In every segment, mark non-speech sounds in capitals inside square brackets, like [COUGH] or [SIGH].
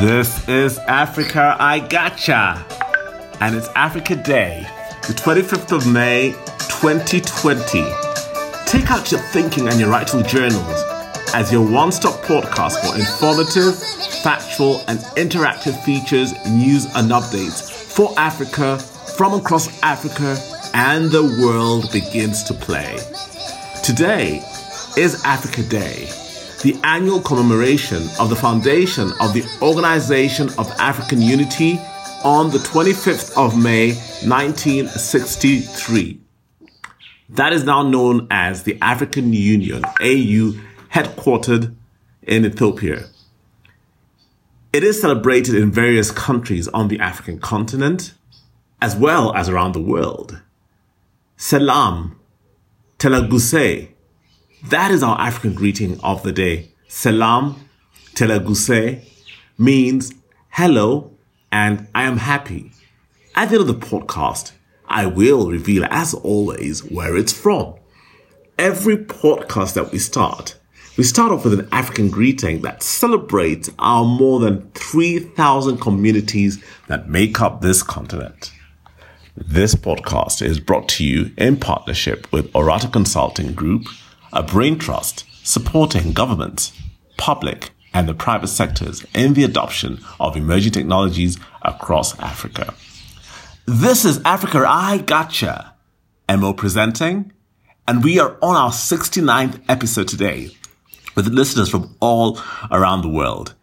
This is Africa I Gotcha, and it's Africa Day, the 25th of May, 2020. Take out your thinking and your writing journals as your one stop podcast for informative, factual, and interactive features, news, and updates for Africa from across Africa and the world begins to play. Today is Africa Day the annual commemoration of the foundation of the Organization of African Unity on the 25th of May 1963. That is now known as the African Union, AU, headquartered in Ethiopia. It is celebrated in various countries on the African continent, as well as around the world. Selam, Telaguse, that is our African greeting of the day. Salam, Telaguse, means hello and I am happy. At the end of the podcast, I will reveal, as always, where it's from. Every podcast that we start, we start off with an African greeting that celebrates our more than 3,000 communities that make up this continent. This podcast is brought to you in partnership with Orata Consulting Group a brain trust supporting government, public, and the private sectors in the adoption of emerging technologies across Africa. This is Africa I Gotcha, MO presenting, and we are on our 69th episode today with listeners from all around the world.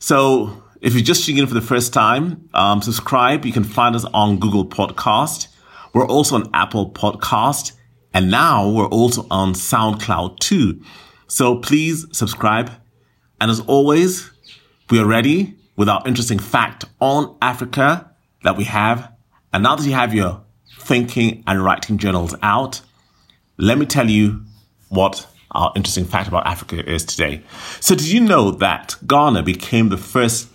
So if you're just tuning in for the first time, um, subscribe. You can find us on Google Podcast. We're also on Apple Podcast and now we're also on SoundCloud too. So please subscribe. And as always, we are ready with our interesting fact on Africa that we have. And now that you have your thinking and writing journals out, let me tell you what our interesting fact about Africa is today. So did you know that Ghana became the first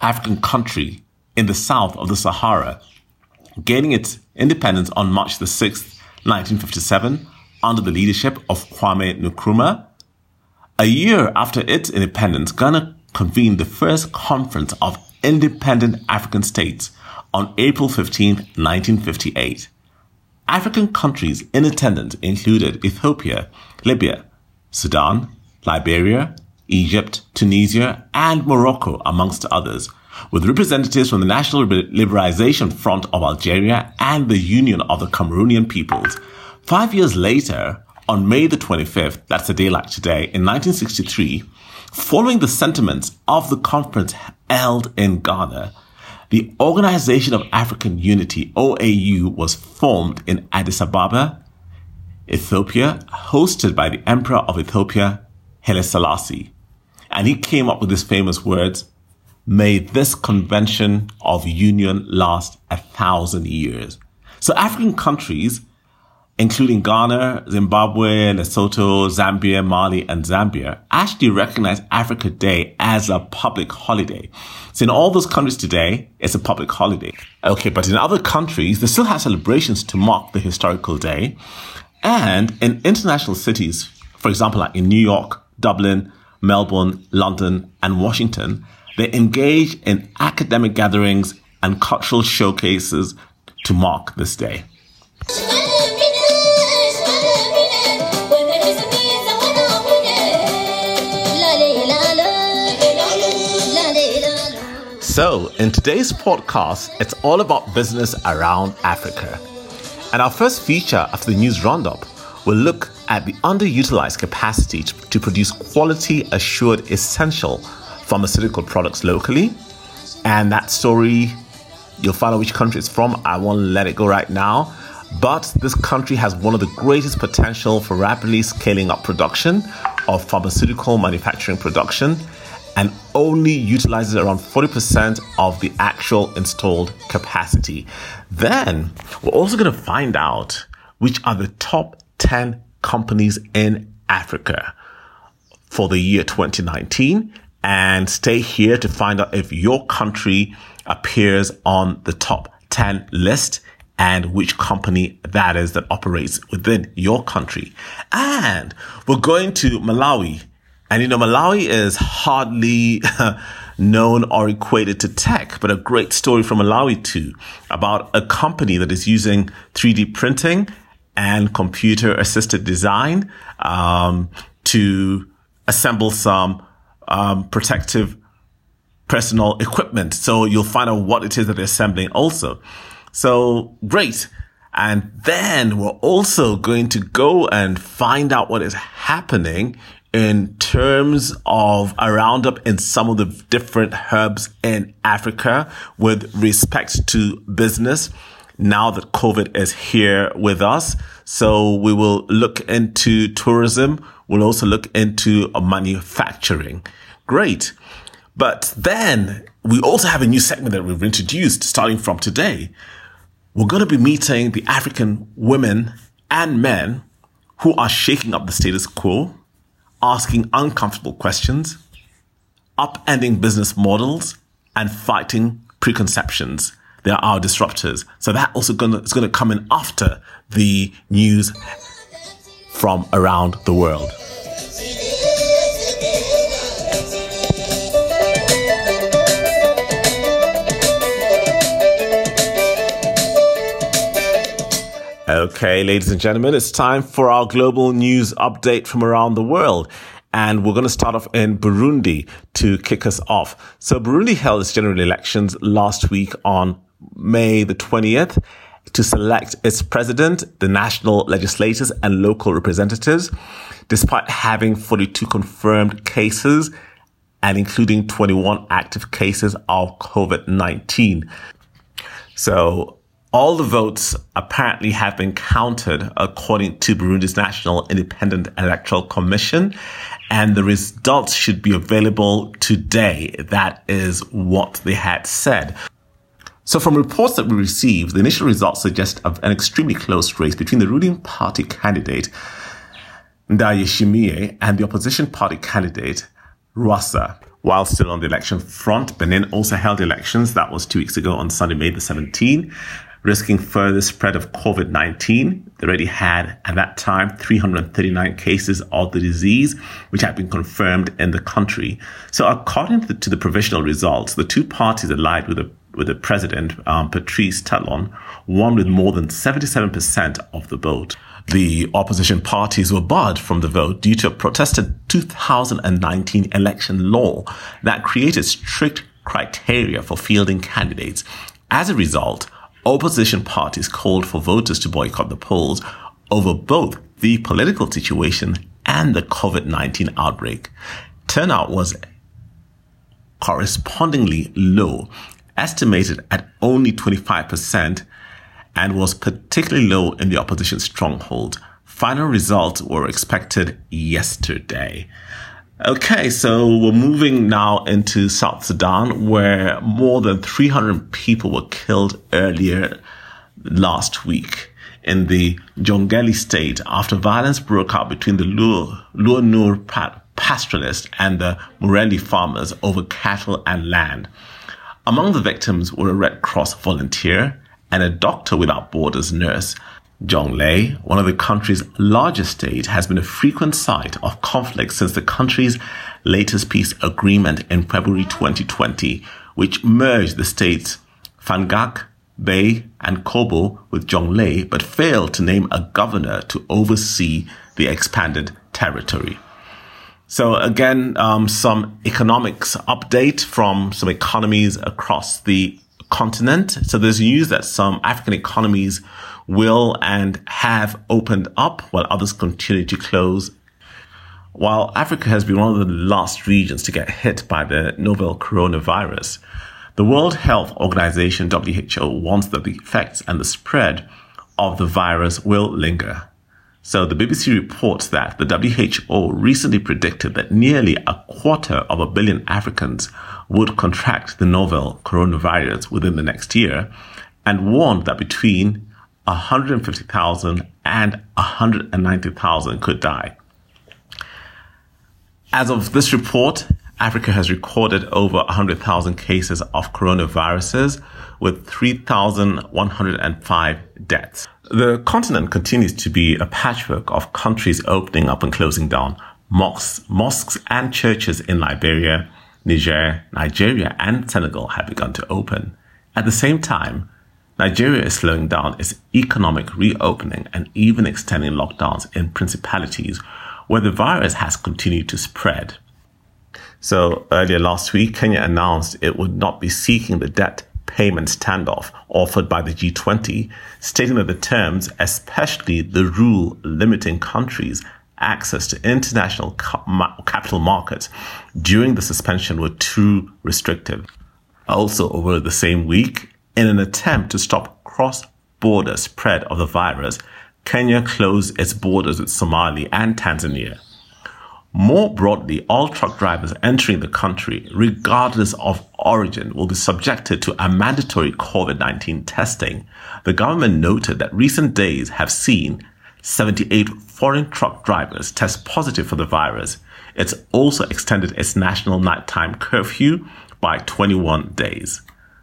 African country in the south of the Sahara, gaining its independence on March the 6th, 1957 under the leadership of Kwame Nkrumah. A year after its independence, Ghana convened the first conference of independent African states on April 15, 1958. African countries in attendance included Ethiopia, Libya, Sudan, Liberia, Egypt, Tunisia, and Morocco, amongst others, with representatives from the National Liberalization Front of Algeria and the Union of the Cameroonian Peoples. Five years later, on May the 25th, that's a day like today, in 1963, following the sentiments of the conference held in Ghana, the Organization of African Unity, OAU, was formed in Addis Ababa, Ethiopia, hosted by the Emperor of Ethiopia, Haile Selassie. And he came up with his famous words, May this convention of union last a thousand years. So African countries, including Ghana, Zimbabwe, Lesotho, Zambia, Mali, and Zambia, actually recognize Africa Day as a public holiday. So in all those countries today, it's a public holiday. Okay, but in other countries, they still have celebrations to mark the historical day. And in international cities, for example, like in New York, Dublin, Melbourne, London, and Washington, they engage in academic gatherings and cultural showcases to mark this day. So, in today's podcast, it's all about business around Africa. And our first feature of the news roundup will look at the underutilized capacity to produce quality assured essential pharmaceutical products locally. And that story, you'll find out which country it's from. I won't let it go right now. But this country has one of the greatest potential for rapidly scaling up production of pharmaceutical manufacturing production and only utilizes around 40% of the actual installed capacity. Then we're also going to find out which are the top 10 companies in Africa for the year 2019 and stay here to find out if your country appears on the top 10 list and which company that is that operates within your country. And we're going to Malawi. And you know, Malawi is hardly [LAUGHS] known or equated to tech, but a great story from Malawi too about a company that is using 3D printing and computer assisted design um, to assemble some um, protective personal equipment. So you'll find out what it is that they're assembling also. So great. And then we're also going to go and find out what is happening in terms of a roundup in some of the different hubs in Africa with respect to business now that COVID is here with us. So we will look into tourism. We'll also look into manufacturing. Great. But then we also have a new segment that we've introduced starting from today. We're going to be meeting the African women and men who are shaking up the status quo, asking uncomfortable questions, upending business models, and fighting preconceptions. They are our disruptors. So that also gonna, is going to come in after the news from around the world. Okay, ladies and gentlemen, it's time for our global news update from around the world. And we're going to start off in Burundi to kick us off. So Burundi held its general elections last week on May the 20th to select its president, the national legislators and local representatives, despite having 42 confirmed cases and including 21 active cases of COVID-19. So all the votes apparently have been counted according to Burundi's National Independent Electoral Commission, and the results should be available today. That is what they had said. So from reports that we received, the initial results suggest an extremely close race between the ruling party candidate, Ndayishimiye, and the opposition party candidate, Rwasa. While still on the election front, Benin also held elections. That was two weeks ago on Sunday, May the 17th risking further spread of COVID 19. They already had, at that time, 339 cases of the disease, which had been confirmed in the country. So, according to the, to the provisional results, the two parties allied with the with the president, um, Patrice Talon, won with more than 77% of the vote. The opposition parties were barred from the vote due to a protested 2019 election law that created strict criteria for fielding candidates. As a result, opposition parties called for voters to boycott the polls over both the political situation and the COVID-19 outbreak. Turnout was correspondingly low, estimated at only 25%, and was particularly low in the opposition stronghold. Final results were expected yesterday. Okay, so we're moving now into South Sudan, where more than 300 people were killed earlier last week in the Jonglei state after violence broke out between the Lou Nuer pastoralists and the Murle farmers over cattle and land. Among the victims were a Red Cross volunteer and a Doctor Without Borders nurse Jonglei, one of the country's largest states, has been a frequent site of conflict since the country's latest peace agreement in February 2020, which merged the states Fangak, Bay, and Kobo with Jonglei, but failed to name a governor to oversee the expanded territory. So again, um, some economics update from some economies across the continent. So there's news that some African economies will and have opened up while others continue to close. While Africa has been one of the last regions to get hit by the novel coronavirus, the World Health Organization WHO warns that the effects and the spread of the virus will linger. So the BBC reports that the WHO recently predicted that nearly a quarter of a billion Africans would contract the novel coronavirus within the next year and warned that between 150,000 and 190,000 could die. As of this report, Africa has recorded over 100,000 cases of coronaviruses with 3,105 deaths. The continent continues to be a patchwork of countries opening up and closing down. Mosques, mosques and churches in Liberia, Niger, Nigeria, and Senegal have begun to open. At the same time, Nigeria is slowing down its economic reopening and even extending lockdowns in principalities where the virus has continued to spread. So earlier last week, Kenya announced it would not be seeking the debt payment standoff offered by the G20, stating that the terms, especially the rule limiting countries access to international capital markets during the suspension were too restrictive. Also, over the same week, in an attempt to stop cross border spread of the virus, Kenya closed its borders with Somalia and Tanzania. More broadly, all truck drivers entering the country, regardless of origin, will be subjected to a mandatory COVID 19 testing. The government noted that recent days have seen 78 foreign truck drivers test positive for the virus. It's also extended its national nighttime curfew by 21 days.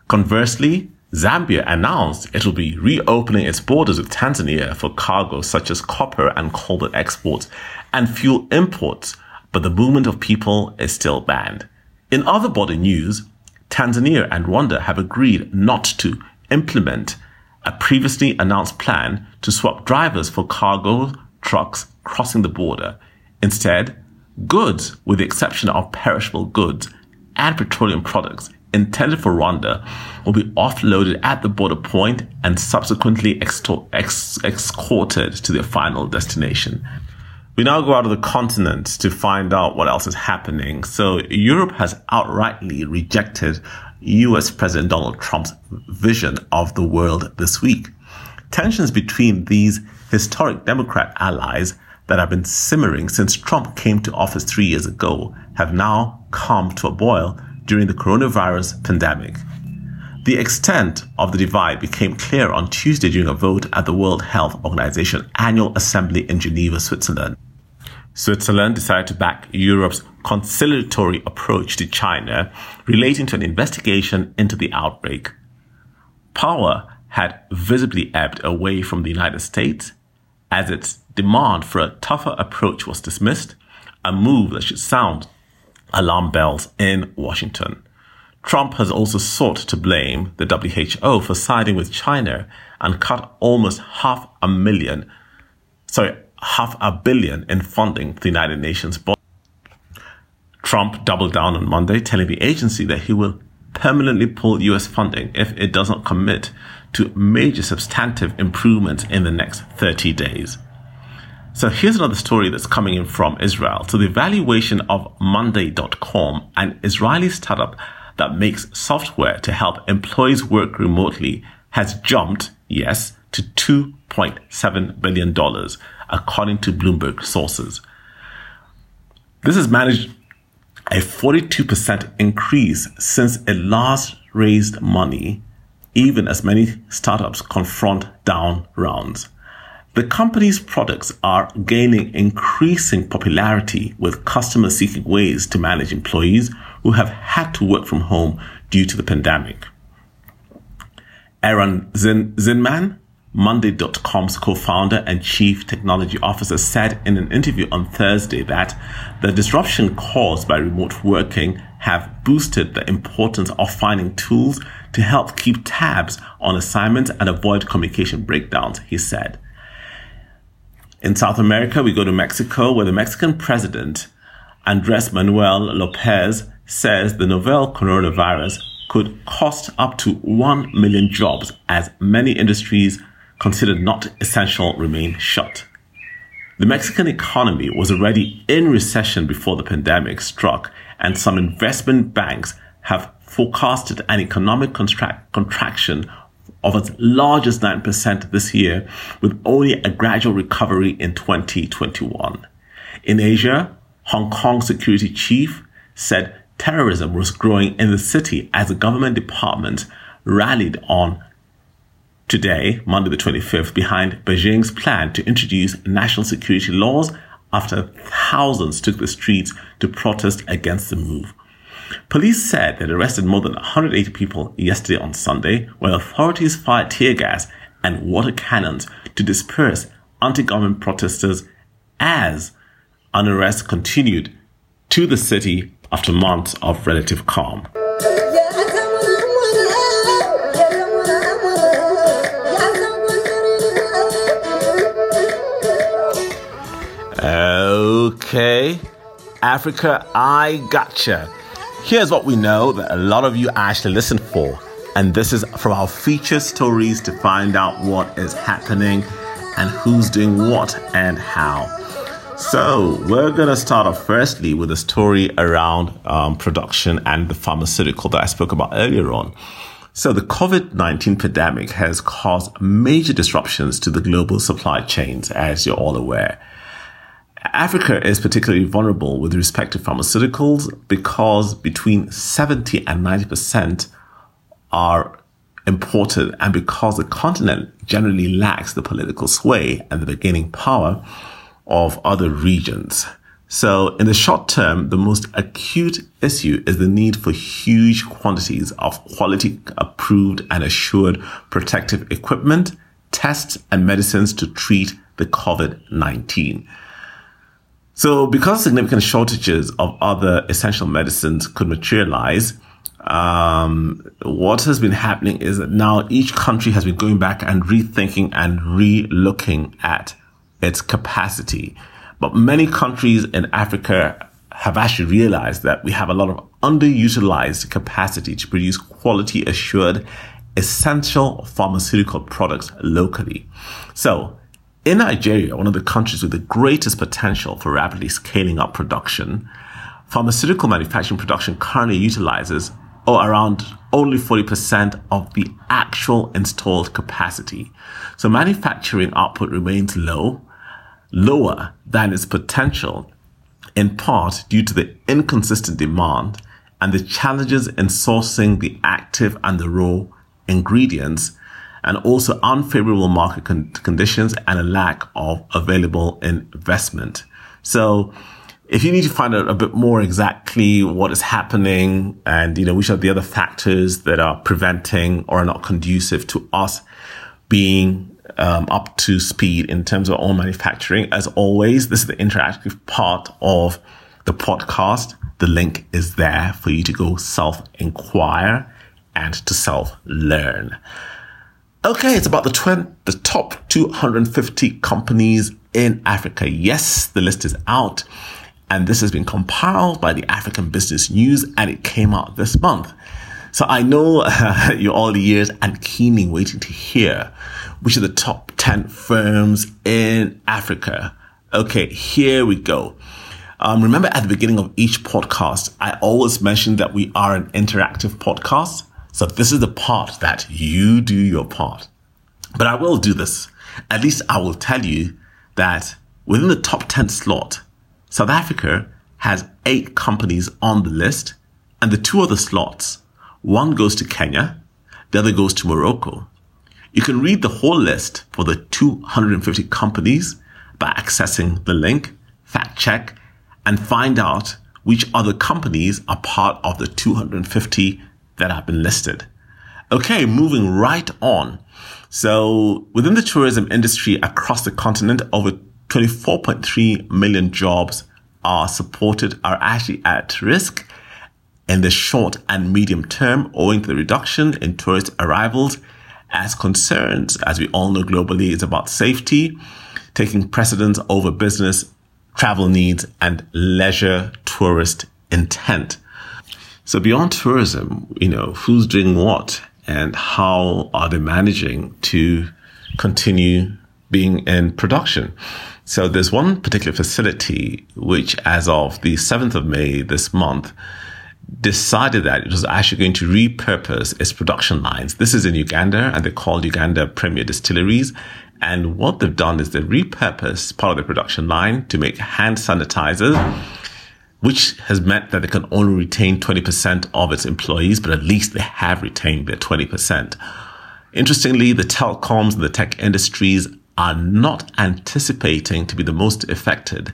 Conversely, Zambia announced it will be reopening its borders with Tanzania for cargo such as copper and cobalt exports and fuel imports but the movement of people is still banned. In other body news, Tanzania and Rwanda have agreed not to implement a previously announced plan to swap drivers for cargo trucks crossing the border. Instead, goods, with the exception of perishable goods and petroleum products intended for Rwanda, will be offloaded at the border point and subsequently escorted to their final destination. We now go out of the continent to find out what else is happening. So Europe has outrightly rejected US President Donald Trump's vision of the world this week. Tensions between these historic Democrat allies that have been simmering since Trump came to office three years ago have now come to a boil during the coronavirus pandemic. The extent of the divide became clear on Tuesday during a vote at the World Health Organization annual assembly in Geneva, Switzerland. Switzerland decided to back Europe's conciliatory approach to China relating to an investigation into the outbreak. Power had visibly ebbed away from the United States as its demand for a tougher approach was dismissed, a move that should sound alarm bells in Washington. Trump has also sought to blame the WHO for siding with China and cut almost half a million, sorry, half a billion in funding the United Nations. Trump doubled down on Monday, telling the agency that he will permanently pull US funding if it does not commit to major substantive improvements in the next 30 days. So here's another story that's coming in from Israel. So the valuation of Monday.com, an Israeli startup that makes software to help employees work remotely has jumped, yes, to $2.7 billion, according to Bloomberg sources. This has managed a 42% increase since it last raised money, even as many startups confront down rounds. The company's products are gaining increasing popularity with customers seeking ways to manage employees who have had to work from home due to the pandemic. Eran Zin- Zinman, Monday.com's co-founder and chief technology officer said in an interview on Thursday that the disruption caused by remote working have boosted the importance of finding tools to help keep tabs on assignments and avoid communication breakdowns, he said. In South America, we go to Mexico, where the Mexican president, Andres Manuel Lopez, says the novel coronavirus could cost up to 1 million jobs as many industries considered not essential remain shut. The Mexican economy was already in recession before the pandemic struck, and some investment banks have forecasted an economic contract- contraction of its largest 9% this year, with only a gradual recovery in 2021. In Asia, Hong Kong security chief said terrorism was growing in the city as the government department rallied on today, Monday the 25th, behind Beijing's plan to introduce national security laws after thousands took the streets to protest against the move. Police said they arrested more than 180 people yesterday on Sunday when authorities fired tear gas and water cannons to disperse anti-government protesters as unrest continued to the city after months of relative calm. Okay, Africa, I gotcha. Here's what we know that a lot of you actually listen for, and this is from our feature stories to find out what is happening and who's doing what and how. So, we're going to start off firstly with a story around um, production and the pharmaceutical that I spoke about earlier on. So, the COVID 19 pandemic has caused major disruptions to the global supply chains, as you're all aware. Africa is particularly vulnerable with respect to pharmaceuticals because between 70 and 90% are imported and because the continent generally lacks the political sway and the bargaining power of other regions. So in the short term, the most acute issue is the need for huge quantities of quality approved and assured protective equipment, tests and medicines to treat the COVID-19. So, because significant shortages of other essential medicines could materialize, um, what has been happening is that now each country has been going back and rethinking and re-looking at its capacity. But many countries in Africa have actually realized that we have a lot of underutilized capacity to produce quality assured essential pharmaceutical products locally. So in Nigeria, one of the countries with the greatest potential for rapidly scaling up production, pharmaceutical manufacturing production currently utilizes or around only 40% of the actual installed capacity. So manufacturing output remains low, lower than its potential, in part due to the inconsistent demand and the challenges in sourcing the active and the raw ingredients and also unfavorable market con- conditions and a lack of available investment. So if you need to find out a bit more exactly what is happening and, you know, which are the other factors that are preventing or are not conducive to us being um, up to speed in terms of all manufacturing, as always, this is the interactive part of the podcast. The link is there for you to go self inquire and to self learn. Okay, it's about the, 20, the top 250 companies in Africa. Yes, the list is out. And this has been compiled by the African Business News and it came out this month. So I know uh, [LAUGHS] you're all ears and keenly waiting to hear which are the top 10 firms in Africa. Okay, here we go. Um, remember at the beginning of each podcast, I always mentioned that we are an interactive podcast. So this is the part that you do your part. But I will do this. At least I will tell you that within the top 10 slot, South Africa has eight companies on the list and the two other slots, one goes to Kenya, the other goes to Morocco. You can read the whole list for the 250 companies by accessing the link, fact check, and find out which other companies are part of the 250 that have been listed. Okay, moving right on. So within the tourism industry across the continent, over 24.3 million jobs are supported, are actually at risk in the short and medium term owing to the reduction in tourist arrivals as concerns, as we all know globally, is about safety, taking precedence over business, travel needs, and leisure tourist intent. So beyond tourism, you know, who's doing what and how are they managing to continue being in production? So there's one particular facility which as of the 7th of May this month decided that it was actually going to repurpose its production lines. This is in Uganda and they're called Uganda Premier Distilleries. And what they've done is they repurposed part of the production line to make hand sanitizers which has meant that they can only retain 20% of its employees, but at least they have retained their 20%. Interestingly, the telecoms and the tech industries are not anticipating to be the most affected.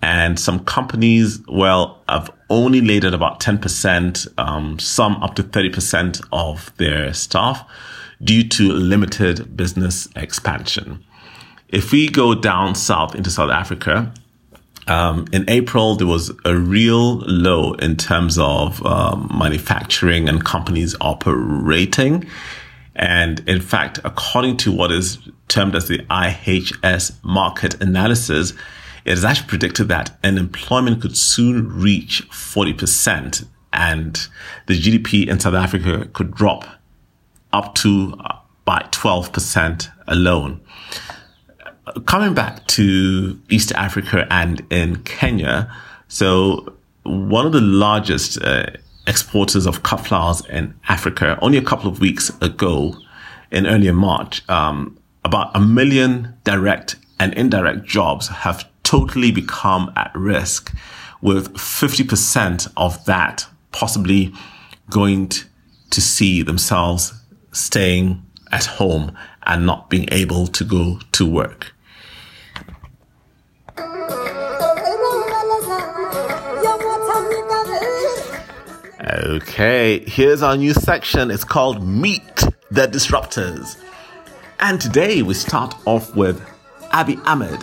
And some companies, well, have only laid out about 10%, um, some up to 30% of their staff due to limited business expansion. If we go down south into South Africa, Um, in April, there was a real low in terms of um, manufacturing and companies operating. And in fact, according to what is termed as the IHS Markit analysis, it is actually predicted that unemployment could soon reach 40% and the GDP in South Africa could drop up to uh, by 12% alone. Coming back to East Africa and in Kenya, so one of the largest uh, exporters of cut flowers in Africa, only a couple of weeks ago, in earlier March, um, about a million direct and indirect jobs have totally become at risk, with 50% of that possibly going to see themselves staying at home and not being able to go to work. Okay, here's our new section. It's called Meet the Disruptors. And today we start off with Abiy Ahmed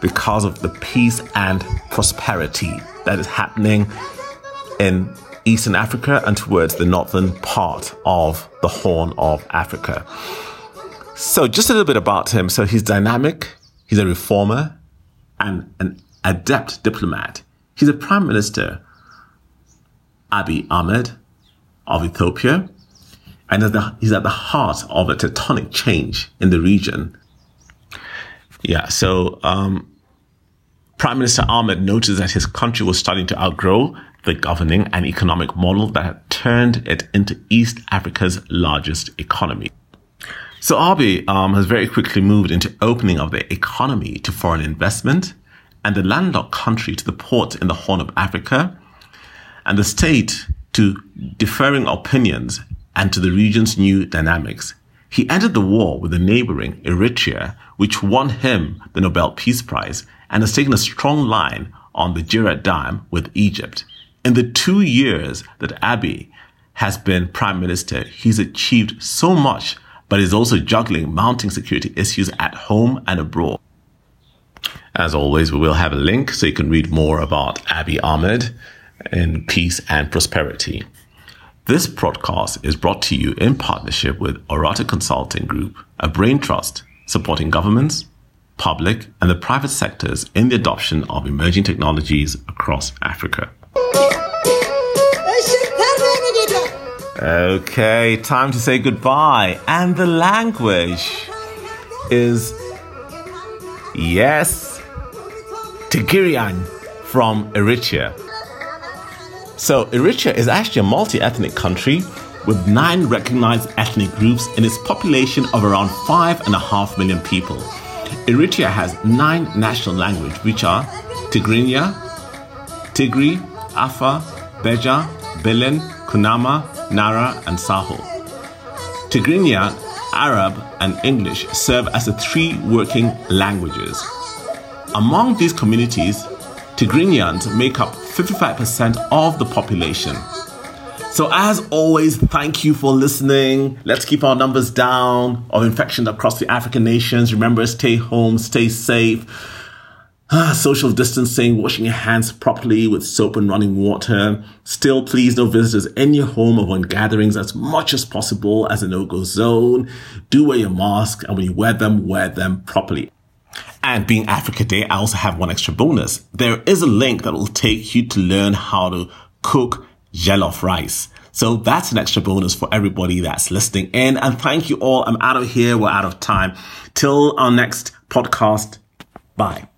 because of the peace and prosperity that is happening in Eastern Africa and towards the northern part of the Horn of Africa. So, just a little bit about him. So, he's dynamic, he's a reformer, and an adept diplomat. He's a prime minister Abiy Ahmed of Ethiopia, and he's at the heart of a tectonic change in the region. Yeah, so um, Prime Minister Ahmed noticed that his country was starting to outgrow the governing and economic model that had turned it into East Africa's largest economy. So Abiy um, has very quickly moved into opening of the economy to foreign investment and the landlocked country to the port in the Horn of Africa and the state to differing opinions and to the region's new dynamics. He entered the war with the neighboring Eritrea, which won him the Nobel Peace Prize and has taken a strong line on the Jira Dam with Egypt. In the two years that Abiy has been prime minister, he's achieved so much, but is also juggling mounting security issues at home and abroad. As always, we will have a link so you can read more about Abiy Ahmed in peace and prosperity. This broadcast is brought to you in partnership with Orata Consulting Group, a brain trust supporting governments, public, and the private sectors in the adoption of emerging technologies across Africa. Okay, time to say goodbye. And the language is, yes, Tigirian from Eritrea. So Eritrea is actually a multi-ethnic country with nine recognized ethnic groups in its population of around five and a half million people. Eritrea has nine national languages, which are Tigrinya, Tigri, Afar, Beja, Belen, Kunama, Nara, and Saho. Tigrinya, Arab, and English serve as the three working languages. Among these communities, Tigrinyans make up 55% of the population. So, as always, thank you for listening. Let's keep our numbers down of infection across the African nations. Remember, stay home, stay safe. Ah, social distancing, washing your hands properly with soap and running water. Still, please no visitors in your home or when gatherings as much as possible as a no-go zone. Do wear your mask and when you wear them, wear them properly. And being Africa Day, I also have one extra bonus. There is a link that will take you to learn how to cook jollof rice. So that's an extra bonus for everybody that's listening in. And thank you all. I'm out of here. We're out of time. Till our next podcast. Bye.